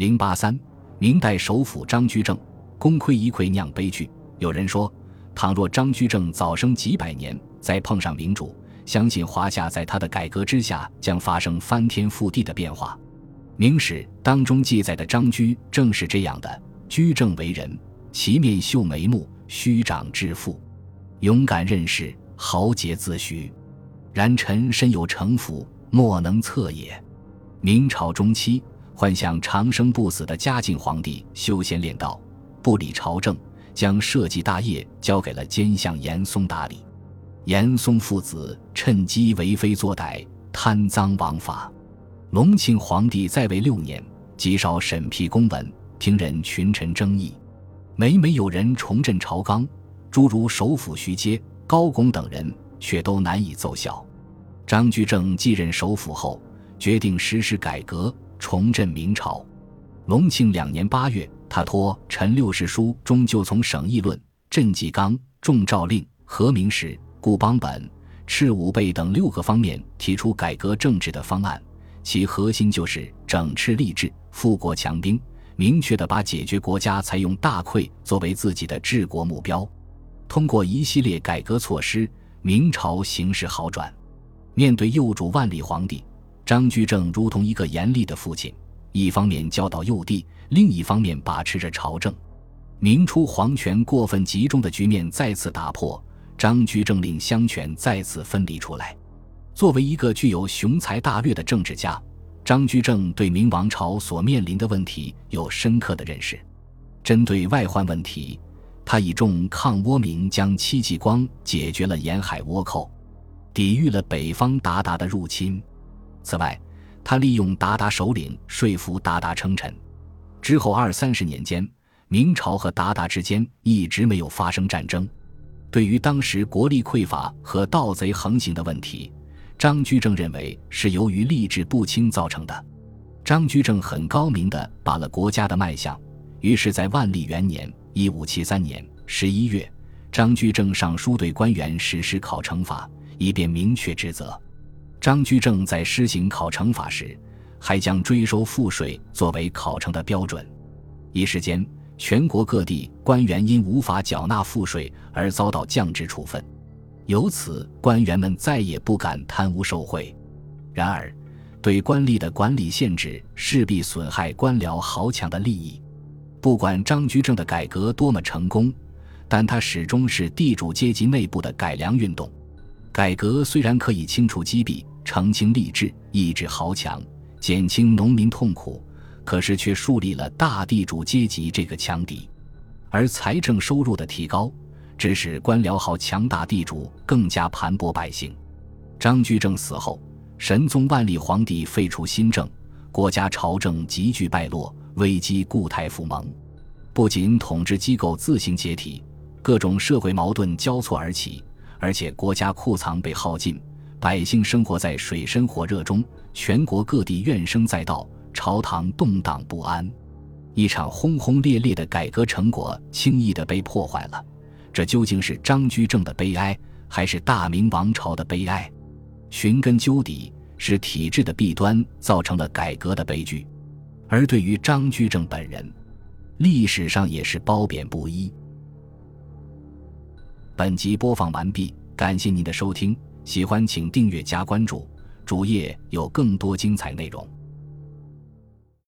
零八三，明代首辅张居正功亏一篑酿悲剧。有人说，倘若张居正早生几百年，再碰上明主，相信华夏在他的改革之下将发生翻天覆地的变化。明史当中记载的张居正是这样的：居正为人，其面秀眉目，虚长致富，勇敢任事，豪杰自诩。然臣身有城府，莫能测也。明朝中期。幻想长生不死的嘉靖皇帝修仙练道，不理朝政，将社稷大业交给了奸相严嵩打理。严嵩父子趁机为非作歹，贪赃枉法。隆庆皇帝在位六年，极少审批公文，听任群臣争议。每每有人重振朝纲，诸如首辅徐阶、高拱等人，却都难以奏效。张居正继任首辅后，决定实施改革。重振明朝，隆庆两年八月，他托陈六世书中就从省议论、镇纪纲、重诏令、和明史、固邦本、赤武备等六个方面提出改革政治的方案，其核心就是整饬吏治、富国强兵，明确的把解决国家财用大溃作为自己的治国目标。通过一系列改革措施，明朝形势好转。面对幼主万历皇帝。张居正如同一个严厉的父亲，一方面教导幼弟，另一方面把持着朝政。明初皇权过分集中的局面再次打破，张居正令相权再次分离出来。作为一个具有雄才大略的政治家，张居正对明王朝所面临的问题有深刻的认识。针对外患问题，他以重抗倭名将戚继光解决了沿海倭寇，抵御了北方鞑靼的入侵。此外，他利用鞑靼首领说服鞑靼称臣。之后二三十年间，明朝和鞑靼之间一直没有发生战争。对于当时国力匮乏和盗贼横行的问题，张居正认为是由于吏治不清造成的。张居正很高明地把了国家的脉象，于是，在万历元年（一五七三年）十一月，张居正上书对官员实施考成法，以便明确职责。张居正在施行考成法时，还将追收赋税作为考成的标准。一时间，全国各地官员因无法缴纳赋税而遭到降职处分，由此官员们再也不敢贪污受贿。然而，对官吏的管理限制势必损害官僚豪强的利益。不管张居正的改革多么成功，但他始终是地主阶级内部的改良运动。改革虽然可以清除积弊。澄清吏治，抑制豪强，减轻农民痛苦，可是却树立了大地主阶级这个强敌，而财政收入的提高，致使官僚豪强大地主更加盘剥百姓。张居正死后，神宗万历皇帝废除新政，国家朝政急剧败落，危机固态复萌。不仅统治机构自行解体，各种社会矛盾交错而起，而且国家库藏被耗尽。百姓生活在水深火热中，全国各地怨声载道，朝堂动荡不安。一场轰轰烈烈的改革成果轻易的被破坏了，这究竟是张居正的悲哀，还是大明王朝的悲哀？寻根究底，是体制的弊端造成了改革的悲剧。而对于张居正本人，历史上也是褒贬不一。本集播放完毕，感谢您的收听。喜欢请订阅加关注，主页有更多精彩内容。